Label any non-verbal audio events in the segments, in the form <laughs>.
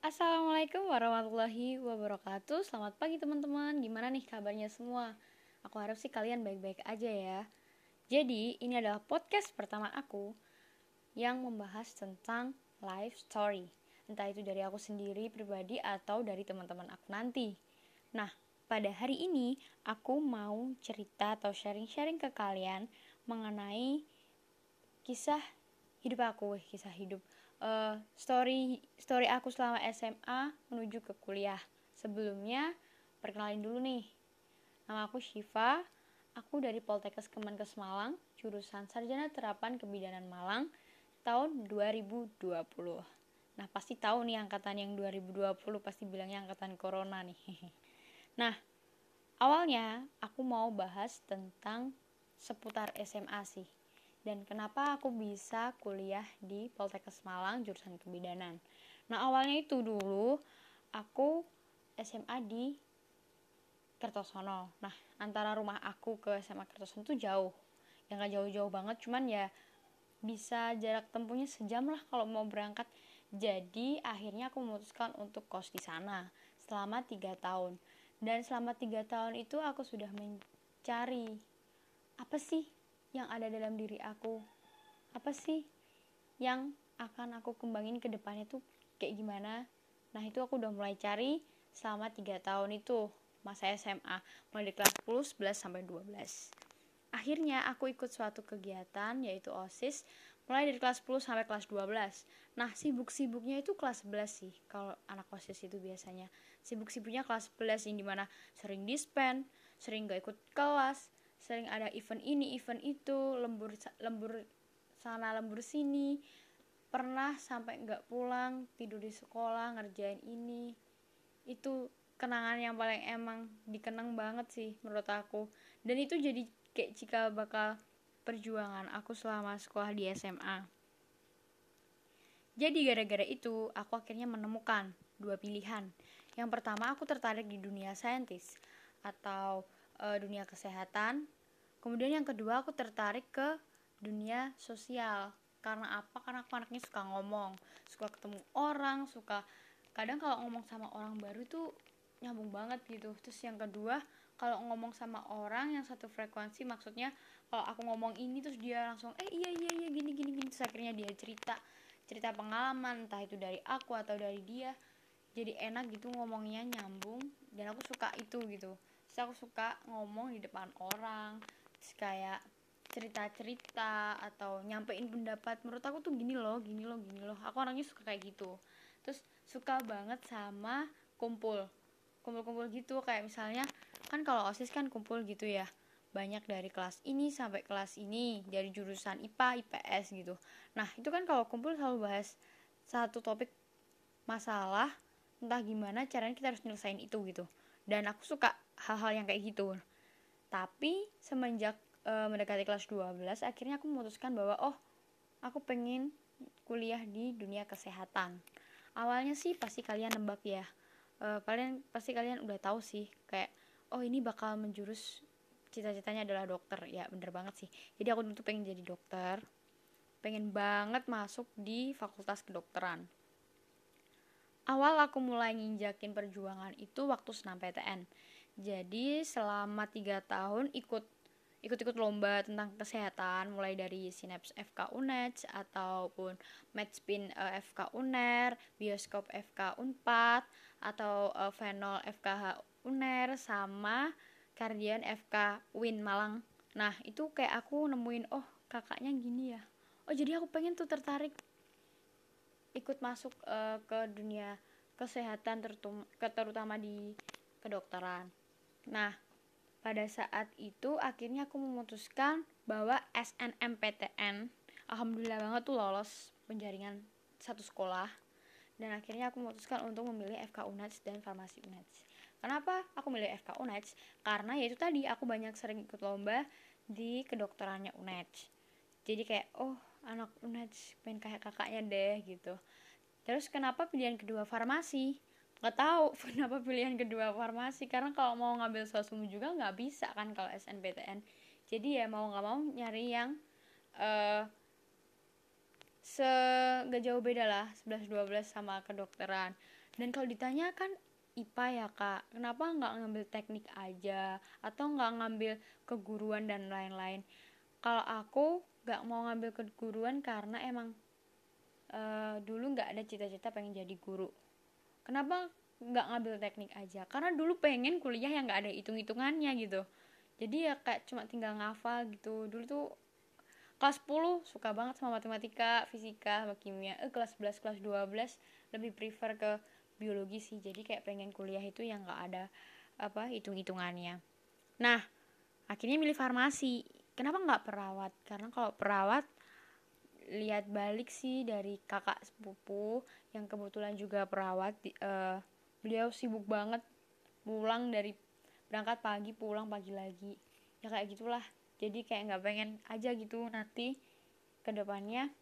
Assalamualaikum warahmatullahi wabarakatuh. Selamat pagi teman-teman. Gimana nih kabarnya semua? Aku harap sih kalian baik-baik aja ya. Jadi ini adalah podcast pertama aku Yang membahas tentang life story. Entah itu dari aku sendiri pribadi atau dari teman-teman aku nanti. Nah pada hari ini aku mau cerita atau sharing-sharing ke kalian Mengenai kisah hidup aku, kisah hidup uh, story story aku selama SMA menuju ke kuliah. Sebelumnya perkenalin dulu nih. Nama aku Shiva. Aku dari Poltekkes Kemenkes Malang, jurusan Sarjana Terapan Kebidanan Malang tahun 2020. Nah, pasti tahu nih angkatan yang 2020 pasti bilangnya angkatan corona nih. <laughs> Nah, awalnya aku mau bahas tentang seputar SMA sih dan kenapa aku bisa kuliah di Poltekkes Malang jurusan kebidanan. Nah awalnya itu dulu aku SMA di Kertosono. Nah antara rumah aku ke SMA Kertosono itu jauh, yang gak jauh-jauh banget, cuman ya bisa jarak tempuhnya sejam lah kalau mau berangkat. Jadi akhirnya aku memutuskan untuk kos di sana selama tiga tahun. Dan selama tiga tahun itu aku sudah mencari apa sih yang ada dalam diri aku. Apa sih yang akan aku kembangin ke depannya tuh kayak gimana? Nah itu aku udah mulai cari selama 3 tahun itu masa SMA mulai dari kelas 10, 11 sampai 12 akhirnya aku ikut suatu kegiatan yaitu OSIS mulai dari kelas 10 sampai kelas 12 nah sibuk-sibuknya itu kelas 11 sih kalau anak OSIS itu biasanya. Sibuk-sibuknya kelas 11 yang di mana sering dispen sering gak ikut kelas sering ada event ini event itu lembur lembur sana lembur sini. Pernah sampai nggak pulang tidur di sekolah ngerjain ini. Itu kenangan yang paling emang dikenang banget sih menurut aku. Dan itu jadi kayak jika bakal perjuangan aku selama sekolah di SMA jadi gara-gara itu aku akhirnya menemukan dua pilihan. Yang pertama aku tertarik di dunia saintis atau uh, dunia kesehatan. Kemudian yang kedua aku tertarik ke dunia sosial. Karena apa? Karena aku anaknya suka ngomong suka ketemu orang suka kadang kalau ngomong sama orang baru tuh nyambung banget gitu. Terus yang kedua kalau ngomong sama orang yang satu frekuensi maksudnya kalau aku ngomong ini terus dia langsung eh iya iya iya gini gini gini terus akhirnya dia cerita cerita pengalaman entah itu dari aku atau dari dia jadi enak gitu ngomongnya nyambung dan aku suka itu gitu terus aku suka ngomong di depan orang terus kayak cerita-cerita atau nyampein pendapat. Menurut aku tuh gini loh gini loh gini loh. Aku orangnya suka kayak gitu. Terus suka banget sama kumpul kumpul-kumpul gitu. Kayak misalnya kan kalau osis kan kumpul gitu ya. Banyak dari kelas ini sampai kelas ini dari jurusan IPA IPS gitu. Nah itu kan kalau kumpul selalu bahas satu topik masalah entah gimana caranya kita harus nyelesain itu gitu. Dan aku suka hal-hal yang kayak gitu. Tapi semenjak e, mendekati kelas 12 akhirnya aku memutuskan bahwa oh aku pengen kuliah di dunia kesehatan. Awalnya sih pasti kalian nebak ya. E, kalian pasti kalian udah tahu sih kayak oh ini bakal menjurus cita-citanya adalah dokter. Ya bener banget sih. Jadi aku tuh pengen jadi dokter. Pengen banget masuk di fakultas kedokteran. Awal aku mulai nginjakin perjuangan itu waktu senam PTN jadi selama tiga tahun ikut ikut-ikut lomba tentang kesehatan mulai dari Sinaps FK UNED ataupun Medspin uh, eh, FK UNER, Bioskop FK Unpad atau uh, Venol FKH UNER sama Kardian FK Win Malang. Nah, itu kayak aku nemuin oh, kakaknya gini ya. Oh, jadi aku pengen tuh tertarik ikut masuk uh, ke dunia kesehatan terutama di kedokteran. Nah, pada saat itu akhirnya aku memutuskan bahwa SNMPTN alhamdulillah banget tuh lolos penjaringan satu sekolah dan akhirnya aku memutuskan untuk memilih FK UNEDS dan Farmasi UNEDS. Kenapa aku milih FK UNEDS? Karena yaitu tadi aku banyak sering ikut lomba di kedokterannya UNEDS. Jadi kayak oh anak UNEDS pengen kayak kakaknya deh gitu. Terus kenapa pilihan kedua farmasi? Nggak tahu <laughs> kenapa pilihan kedua farmasi. Karena kalau mau ngambil sosum juga nggak bisa kan kalau SNPTN jadi ya mau nggak mau nyari yang uh, se gak jauh beda lah 11 12 sama kedokteran. Dan kalau ditanya kan IPA ya kak. Kenapa nggak ngambil teknik aja? Atau nggak ngambil keguruan dan lain-lain? Kalau aku nggak mau ngambil keguruan karena emang uh, dulu nggak ada cita-cita pengen jadi guru kenapa nggak ngambil teknik aja? Karena dulu pengen kuliah yang nggak ada hitung-hitungannya gitu. Jadi ya kayak cuma tinggal ngafal gitu. Dulu tuh kelas 10 suka banget sama matematika fisika sama kimia. Eh kelas 11 kelas 12 lebih prefer ke biologi sih. Jadi kayak pengen kuliah itu yang nggak ada apa hitung hitungannya nah akhirnya milih farmasi. Kenapa nggak perawat? Karena kalau perawat lihat balik sih dari kakak sepupu yang kebetulan juga perawat uh, beliau sibuk banget pulang dari berangkat pagi pulang pagi lagi. Ya kayak gitulah. Jadi kayak nggak pengen aja gitu nanti ke depannya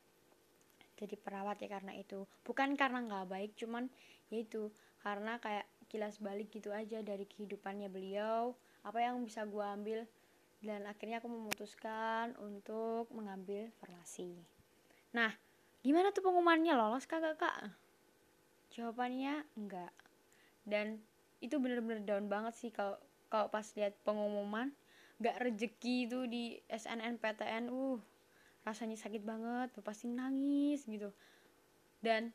jadi perawat ya karena itu. Bukan karena nggak baik cuman ya itu. Karena kayak kilas balik gitu aja dari kehidupannya beliau. Apa yang bisa gue ambil? Dan akhirnya aku memutuskan untuk mengambil farmasi nah gimana tuh pengumumannya? Lolos kagak kak? Jawabannya enggak. Dan itu bener-bener down banget sih kalau kalau pas lihat pengumuman. Gak rezeki itu di SNMPTN uh rasanya sakit banget. Pasti nangis gitu. Dan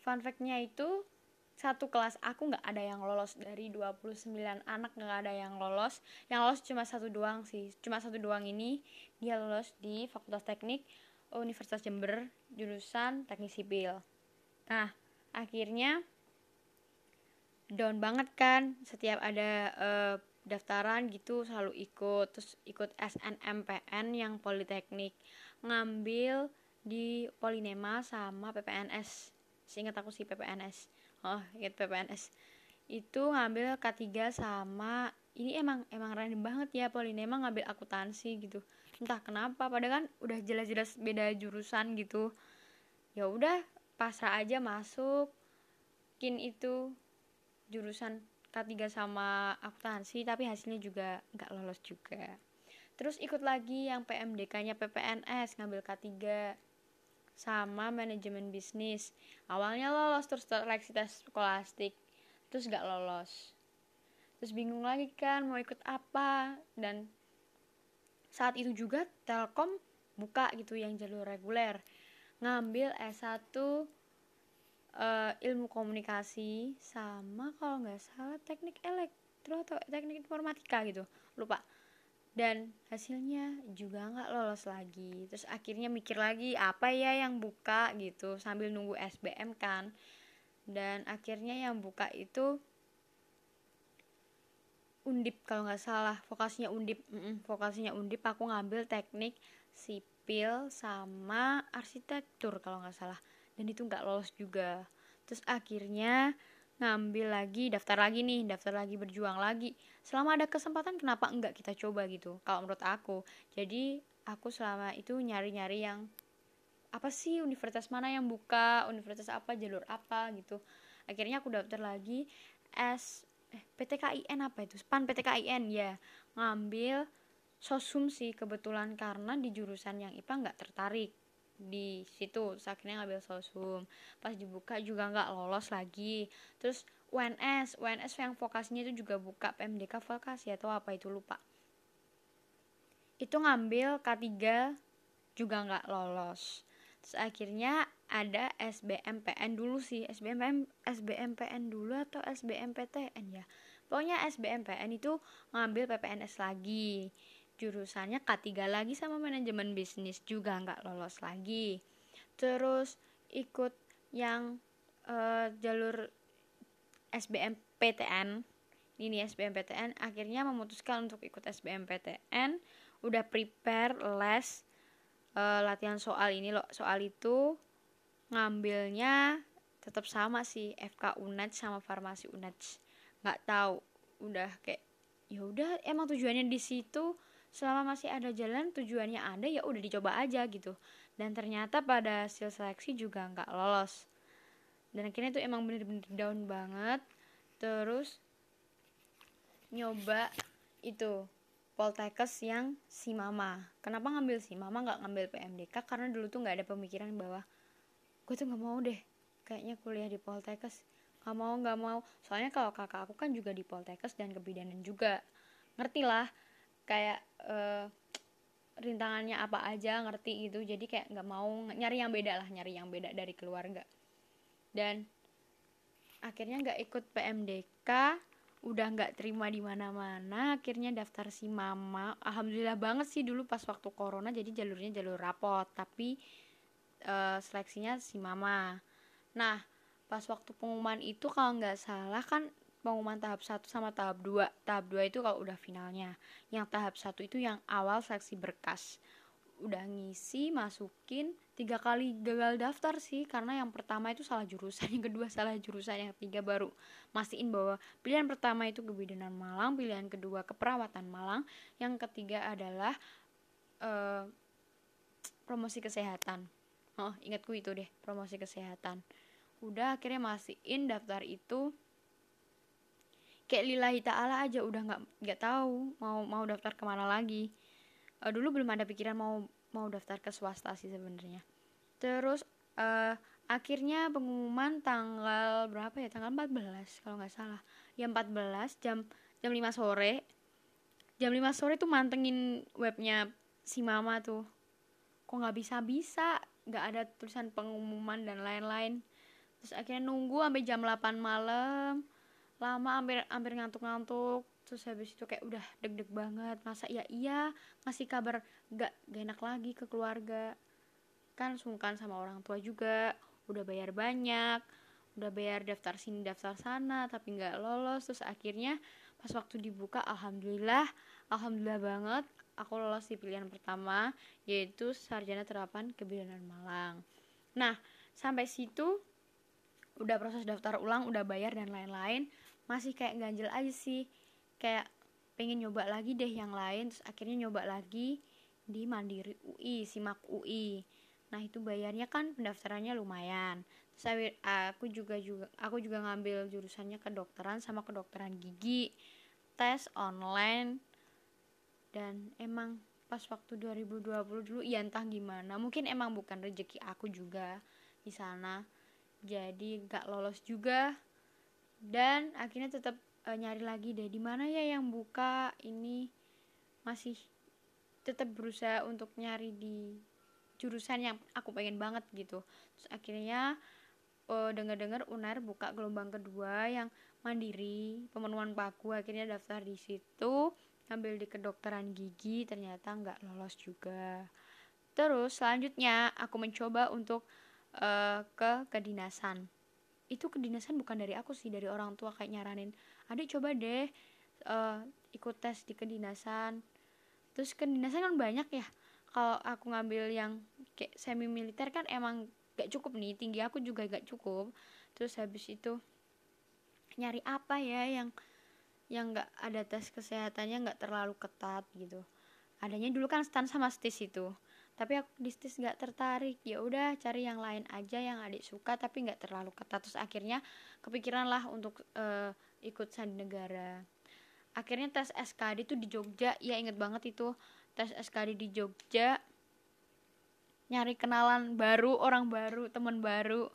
fun factnya itu satu kelas aku nggak ada yang lolos. Dari 29 anak nggak ada yang lolos. Yang lolos cuma satu doang sih. Cuma satu doang ini. Dia lolos di Fakultas Teknik Universitas Jember jurusan Teknik Sipil. Nah akhirnya down banget kan. Setiap ada uh, daftaran gitu selalu ikut. Terus ikut SNMPN yang politeknik. Ngambil di Polinema sama PPNS seingat aku sih PPNS oh ingat PPNS itu ngambil K3 sama ini emang emang random banget ya Polinema ngambil akuntansi gitu entah kenapa padahal kan udah jelas-jelas beda jurusan gitu. Ya udah pasrah aja masuk. Kin itu jurusan K3 sama akuntansi tapi hasilnya juga nggak lolos juga. Terus ikut lagi yang PMDK nya PPNS ngambil K3 sama manajemen bisnis. Awalnya lolos terus seleksi tes skolastik terus nggak lolos. Terus bingung lagi kan mau ikut apa dan saat itu juga Telkom buka gitu yang jalur reguler. Ngambil S1 uh, ilmu komunikasi sama kalau nggak salah teknik elektro atau teknik informatika gitu. Lupa. Dan hasilnya juga nggak lolos lagi. Terus akhirnya mikir lagi apa ya yang buka gitu sambil nunggu SBM kan. Dan akhirnya yang buka itu undip kalau nggak salah. Vokasinya undip. Mm -mm, vokasinya undip aku ngambil teknik sipil sama arsitektur kalau nggak salah. Dan itu nggak lolos juga. Terus akhirnya ngambil lagi daftar lagi nih daftar lagi berjuang lagi. Selama ada kesempatan kenapa enggak kita coba gitu kalau menurut aku? Jadi aku selama itu nyari-nyari yang apa sih universitas mana yang buka universitas apa jalur apa gitu. Akhirnya aku daftar lagi S eh, PTKIN apa itu? Span PTKIN ya. Ngambil sosum sih kebetulan karena di jurusan yang IPA nggak tertarik di situ. Terus akhirnya ngambil sosum. Pas dibuka juga nggak lolos lagi. Terus UNS UNS yang vokasinya itu juga buka PMDK vokasi atau apa itu lupa. Itu ngambil K3 juga nggak lolos terus akhirnya ada SBMPN dulu sih. SBMPN SBMPN dulu atau SBMPTN ya? Pokoknya SBMPN itu ngambil PPNS lagi. Jurusannya K3 lagi sama manajemen bisnis juga nggak lolos lagi. Terus ikut yang uh, jalur SBMPTN ini SBMPTN akhirnya memutuskan untuk ikut SBMPTN udah prepare les uh, latihan soal ini loh. Soal itu ngambilnya tetap sama sih FK UNED sama farmasi UNED nggak tahu udah kayak ya udah emang tujuannya di situ. Selama masih ada jalan tujuannya ada ya udah dicoba aja gitu. Dan ternyata pada hasil seleksi juga nggak lolos. Dan akhirnya itu emang bener-bener down banget. Terus nyoba itu Poltekkes yang si mama. Kenapa ngambil si mama nggak ngambil PMDK karena dulu tuh nggak ada pemikiran bahwa gue tuh nggak mau deh kayaknya kuliah di Poltekkes. Nggak mau nggak mau. Soalnya kalau kakak aku kan juga di Poltekkes dan kebidanan juga. Ngerti lah kayak uh, rintangannya apa aja ngerti gitu. Jadi kayak nggak mau nyari yang beda lah nyari yang beda dari keluarga. Dan akhirnya nggak ikut PMDK udah nggak terima di mana-mana akhirnya daftar si mama. Alhamdulillah banget sih dulu pas waktu corona jadi jalurnya jalur rapot tapi uh, seleksinya si mama. Nah pas waktu pengumuman itu kalau nggak salah kan pengumuman tahap 1 sama tahap 2 tahap 2 itu kalau udah finalnya. Yang tahap 1 itu yang awal seleksi berkas udah ngisi masukin tiga kali gagal daftar sih karena yang pertama itu salah jurusan <laughs> yang kedua salah jurusan yang ketiga baru mastiin bahwa pilihan pertama itu kebidanan Malang pilihan kedua keperawatan Malang yang ketiga adalah uh, promosi kesehatan. Oh ingatku itu deh promosi kesehatan. Udah akhirnya masihin daftar itu kayak lillahi ta'ala aja udah nggak nggak tahu mau mau daftar ke mana lagi uh, dulu belum ada pikiran mau mau daftar ke swasta sih sebenarnya. Terus uh, akhirnya pengumuman tanggal berapa ya? Tanggal 14 kalau nggak salah. Ya 14 jam jam 5 sore. Jam 5 sore tuh mantengin webnya si mama tuh. Kok nggak bisa bisa nggak ada tulisan pengumuman dan lain-lain. Terus akhirnya nunggu sampai jam 8 malam. Lama hampir hampir ngantuk-ngantuk terus habis itu kayak udah deg-deg banget masa ya iya ngasih kabar gak, gak enak lagi ke keluarga. Kan sungkan sama orang tua juga udah bayar banyak udah bayar daftar sini daftar sana tapi nggak lolos. Terus akhirnya pas waktu dibuka alhamdulillah alhamdulillah banget aku lolos di pilihan pertama yaitu sarjana terapan kebidanan Malang. Nah sampai situ udah proses daftar ulang udah bayar dan lain-lain masih kayak ganjel aja sih kayak pengen nyoba lagi deh yang lain terus akhirnya nyoba lagi di Mandiri UI Simak UI nah itu bayarnya kan pendaftarannya lumayan. Terus aku juga juga aku juga ngambil jurusannya kedokteran sama kedokteran gigi tes online. Dan emang pas waktu 2020 dulu ya entah gimana mungkin emang bukan rezeki aku juga di sana. Jadi gak lolos juga. Dan akhirnya tetap uh, nyari lagi deh di mana ya yang buka ini masih tetap berusaha untuk nyari di jurusan yang aku pengen banget gitu. Terus akhirnya uh, dengar-dengar unar buka gelombang kedua yang mandiri pemenuhan paku akhirnya daftar di situ ngambil di kedokteran gigi ternyata nggak lolos juga. Terus selanjutnya aku mencoba untuk uh, ke kedinasan itu kedinasan bukan dari aku sih dari orang tua kayak nyaranin adik coba deh uh, ikut tes di kedinasan. Terus kedinasan kan banyak ya. Kalau aku ngambil yang kayak semi militer kan emang gak cukup nih tinggi aku juga gak cukup. Terus habis itu nyari apa ya yang yang gak ada tes kesehatannya gak terlalu ketat gitu. Adanya dulu kan stand sama stis itu tapi aku di stis nggak tertarik. Ya udah cari yang lain aja yang adik suka tapi nggak terlalu ketat. Terus akhirnya kepikiran lah untuk uh, ikut sandi negara. Akhirnya tes SKD itu di Jogja. Ya inget banget itu. Tes SKD di Jogja. Nyari kenalan baru orang baru teman baru.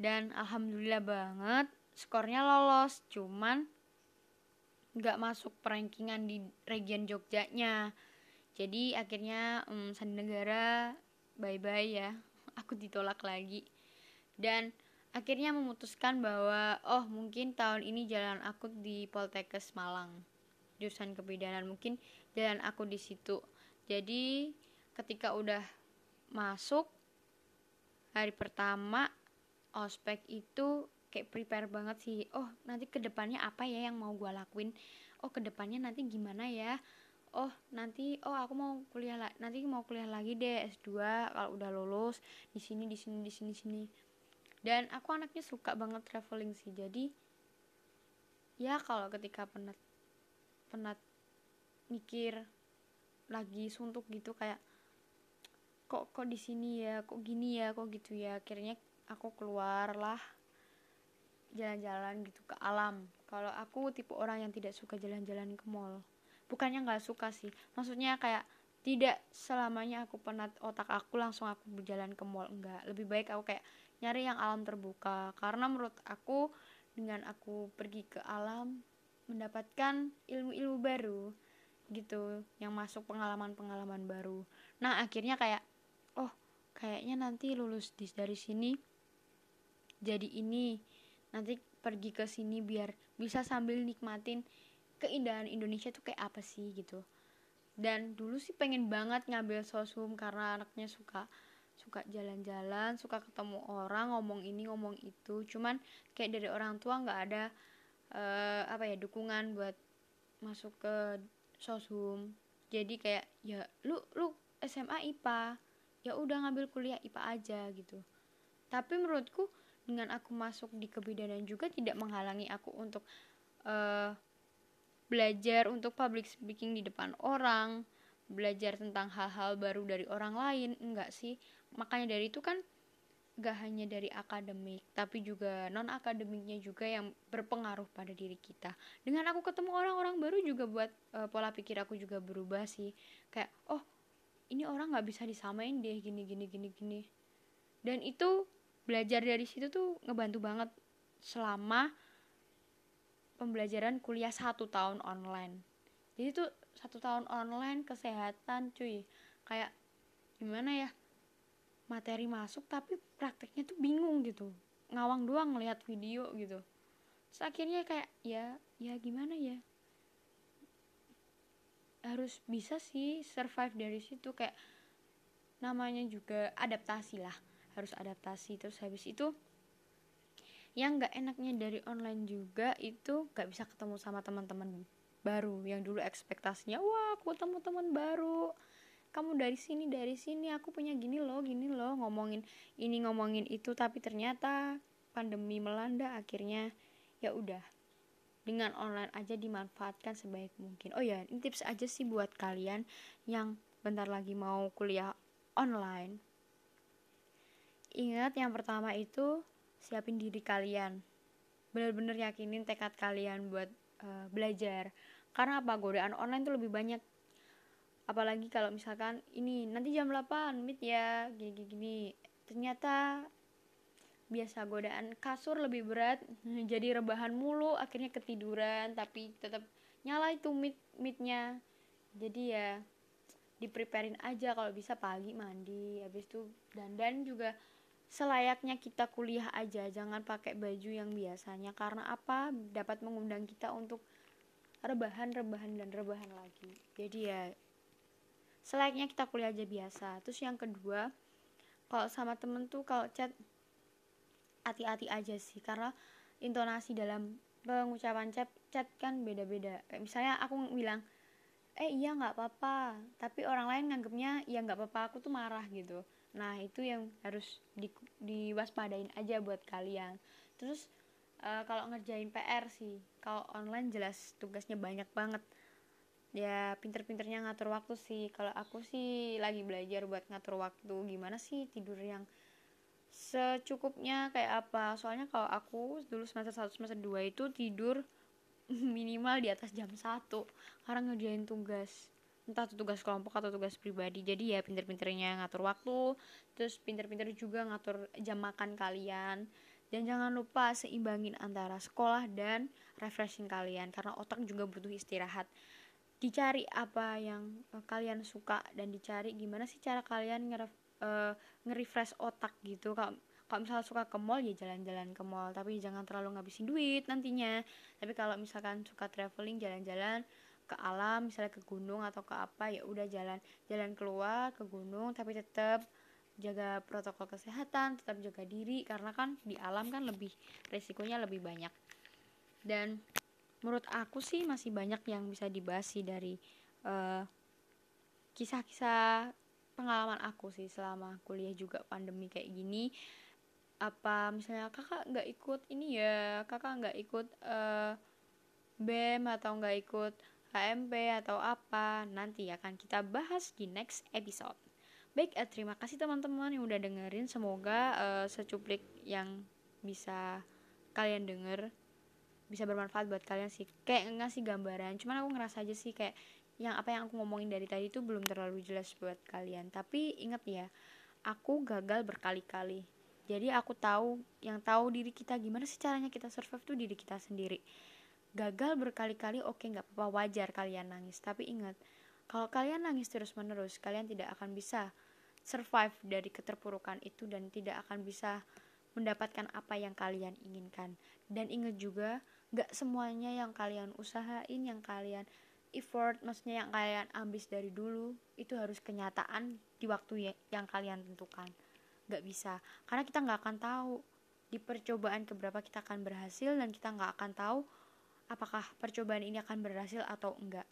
Dan alhamdulillah banget skornya lolos. Cuman nggak masuk perankingan di region Jogjanya jadi akhirnya um, sandi negara bye bye ya. Aku ditolak lagi. Dan akhirnya memutuskan bahwa oh mungkin tahun ini jalan aku di Poltekkes Malang. Jurusan kebidanan mungkin jalan aku di situ. Jadi ketika udah masuk hari pertama ospek itu kayak prepare banget sih. Oh nanti ke depannya apa ya yang mau gue lakuin? Oh ke depannya nanti gimana ya oh nanti oh aku mau kuliah lagi nanti mau kuliah lagi deh S2 kalau udah lulus di sini di sini di sini sini. Dan aku anaknya suka banget traveling sih jadi ya kalau ketika penat penat mikir lagi suntuk gitu kayak kok kok di sini ya kok gini ya kok gitu ya akhirnya aku keluar lah jalan-jalan gitu ke alam. Kalau aku tipe orang yang tidak suka jalan-jalan ke mall bukannya nggak suka sih. Maksudnya kayak tidak selamanya aku penat otak aku langsung aku berjalan ke mall enggak lebih baik aku kayak nyari yang alam terbuka. Karena menurut aku dengan aku pergi ke alam mendapatkan ilmu-ilmu baru gitu yang masuk pengalaman-pengalaman baru. Nah akhirnya kayak oh kayaknya nanti lulus di dari sini jadi ini. Nanti pergi ke sini biar bisa sambil nikmatin keindahan Indonesia tuh kayak apa sih gitu. Dan dulu sih pengen banget ngambil sosum karena anaknya suka suka jalan-jalan suka ketemu orang ngomong ini ngomong itu. Cuman kayak dari orang tua nggak ada uh, apa ya dukungan buat masuk ke sosum. Jadi kayak ya lu lu SMA IPA ya udah ngambil kuliah IPA aja gitu. Tapi menurutku dengan aku masuk di kebidanan juga tidak menghalangi aku untuk uh, belajar untuk public speaking di depan orang belajar tentang hal-hal baru dari orang lain enggak sih? Makanya dari itu kan gak hanya dari akademik tapi juga non akademiknya juga yang berpengaruh pada diri kita. Dengan aku ketemu orang-orang baru juga buat uh, pola pikir aku juga berubah sih. Kayak oh ini orang nggak bisa disamain deh gini gini gini gini. Dan itu belajar dari situ tuh ngebantu banget selama pembelajaran kuliah satu tahun online. Jadi tuh satu tahun online kesehatan cuy. Kayak gimana ya materi masuk tapi prakteknya tuh bingung gitu. Ngawang doang ngelihat video gitu. Terus akhirnya kayak ya ya gimana ya? Harus bisa sih survive dari situ. Kayak namanya juga adaptasi lah. Harus adaptasi. Terus habis itu yang nggak enaknya dari online juga itu nggak bisa ketemu sama teman-teman baru. Yang dulu ekspektasinya wah aku ketemu teman baru. Kamu dari sini dari sini. Aku punya gini loh gini loh. Ngomongin ini ngomongin itu. Tapi ternyata pandemi melanda akhirnya ya udah dengan online aja dimanfaatkan sebaik mungkin. Oh ya ini tips aja sih buat kalian yang bentar lagi mau kuliah online. Ingat yang pertama itu siapin diri kalian. Bener-bener yakinin tekad kalian buat uh, belajar. Karena apa? Godaan online tuh lebih banyak. Apalagi kalau misalkan ini nanti jam 8 meet ya gini gini ternyata biasa godaan kasur lebih berat <laughs> jadi rebahan mulu akhirnya ketiduran tapi tetap nyala itu meet meetnya. Jadi ya dipreparein aja. Kalau bisa pagi mandi habis itu dandan juga selayaknya kita kuliah aja jangan pakai baju yang biasanya. Karena apa? Dapat mengundang kita untuk rebahan rebahan dan rebahan lagi. Jadi ya selayaknya kita kuliah aja biasa. Terus yang kedua kalau sama temen tuh kalau chat hati-hati aja sih. Karena intonasi dalam pengucapan chat chat kan beda-beda. Kayak misalnya aku bilang eh iya nggak apa-apa. Tapi orang lain nganggapnya ya nggak apa-apa aku tuh marah gitu nah itu yang harus di, diwaspadain aja buat kalian. Terus uh, kalau ngerjain PR sih kalau online jelas tugasnya banyak banget. Ya pinter-pinternya ngatur waktu sih. Kalau aku sih lagi belajar buat ngatur waktu gimana sih tidur yang secukupnya kayak apa? Soalnya kalau aku dulu semester 1 semester 2 itu tidur <laughs> minimal di atas jam 1 karena ngerjain tugas entah itu tugas kelompok atau tugas pribadi. Jadi ya pinter-pinternya ngatur waktu terus pinter-pinter juga ngatur jam makan kalian. Dan jangan lupa seimbangin antara sekolah dan refreshing kalian karena otak juga butuh istirahat. Dicari apa yang uh, kalian suka dan dicari gimana sih cara kalian nge uh, nge-refresh otak gitu. Kalau kalau misalnya suka ke mall ya jalan-jalan ke mall. Tapi jangan terlalu ngabisin duit nantinya. Tapi kalau misalkan suka traveling jalan-jalan ke alam misalnya ke gunung atau ke apa ya udah jalan jalan keluar ke gunung tapi tetap jaga protokol kesehatan tetap jaga diri karena kan di alam kan lebih resikonya lebih banyak. Dan menurut aku sih masih banyak yang bisa dibahas sih dari eh, kisah-kisah pengalaman aku sih selama kuliah juga pandemi kayak gini. Apa misalnya kakak nggak ikut ini ya kakak nggak ikut uh, bem atau nggak ikut HMP atau apa nanti akan kita bahas di next episode. Baik, eh, terima kasih teman-teman yang udah dengerin. Semoga uh, secuplik yang bisa kalian denger bisa bermanfaat buat kalian sih kayak ngasih gambaran cuman aku ngerasa aja sih kayak yang apa yang aku ngomongin dari tadi itu belum terlalu jelas buat kalian tapi inget ya aku gagal berkali-kali jadi aku tahu yang tahu diri kita gimana sih caranya kita survive tuh diri kita sendiri gagal berkali-kali oke okay, nggak apa-apa wajar kalian nangis. Tapi ingat kalau kalian nangis terus-menerus kalian tidak akan bisa survive dari keterpurukan itu dan tidak akan bisa mendapatkan apa yang kalian inginkan. Dan ingat juga nggak semuanya yang kalian usahain yang kalian effort maksudnya yang kalian ambis dari dulu itu harus kenyataan di waktu ya, yang kalian tentukan. Nggak bisa. Karena kita nggak akan tahu di percobaan keberapa kita akan berhasil dan kita nggak akan tahu apakah percobaan ini akan berhasil atau enggak?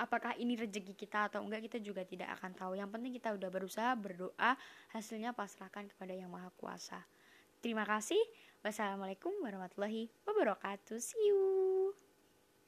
Apakah ini rezeki kita atau enggak kita juga tidak akan tahu. Yang penting kita udah berusaha berdoa hasilnya pasrahkan kepada yang maha kuasa. Terima kasih. Wassalamualaikum warahmatullahi wabarakatuh. See you